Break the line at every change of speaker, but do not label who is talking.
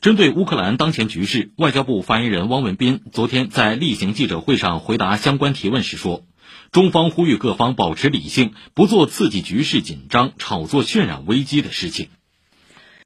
针对乌克兰当前局势外交部发言人汪文斌昨天在例行记者会上回答相关提问时说中方呼吁各方保持理性不做刺激局势紧张炒作渲染危机的事情。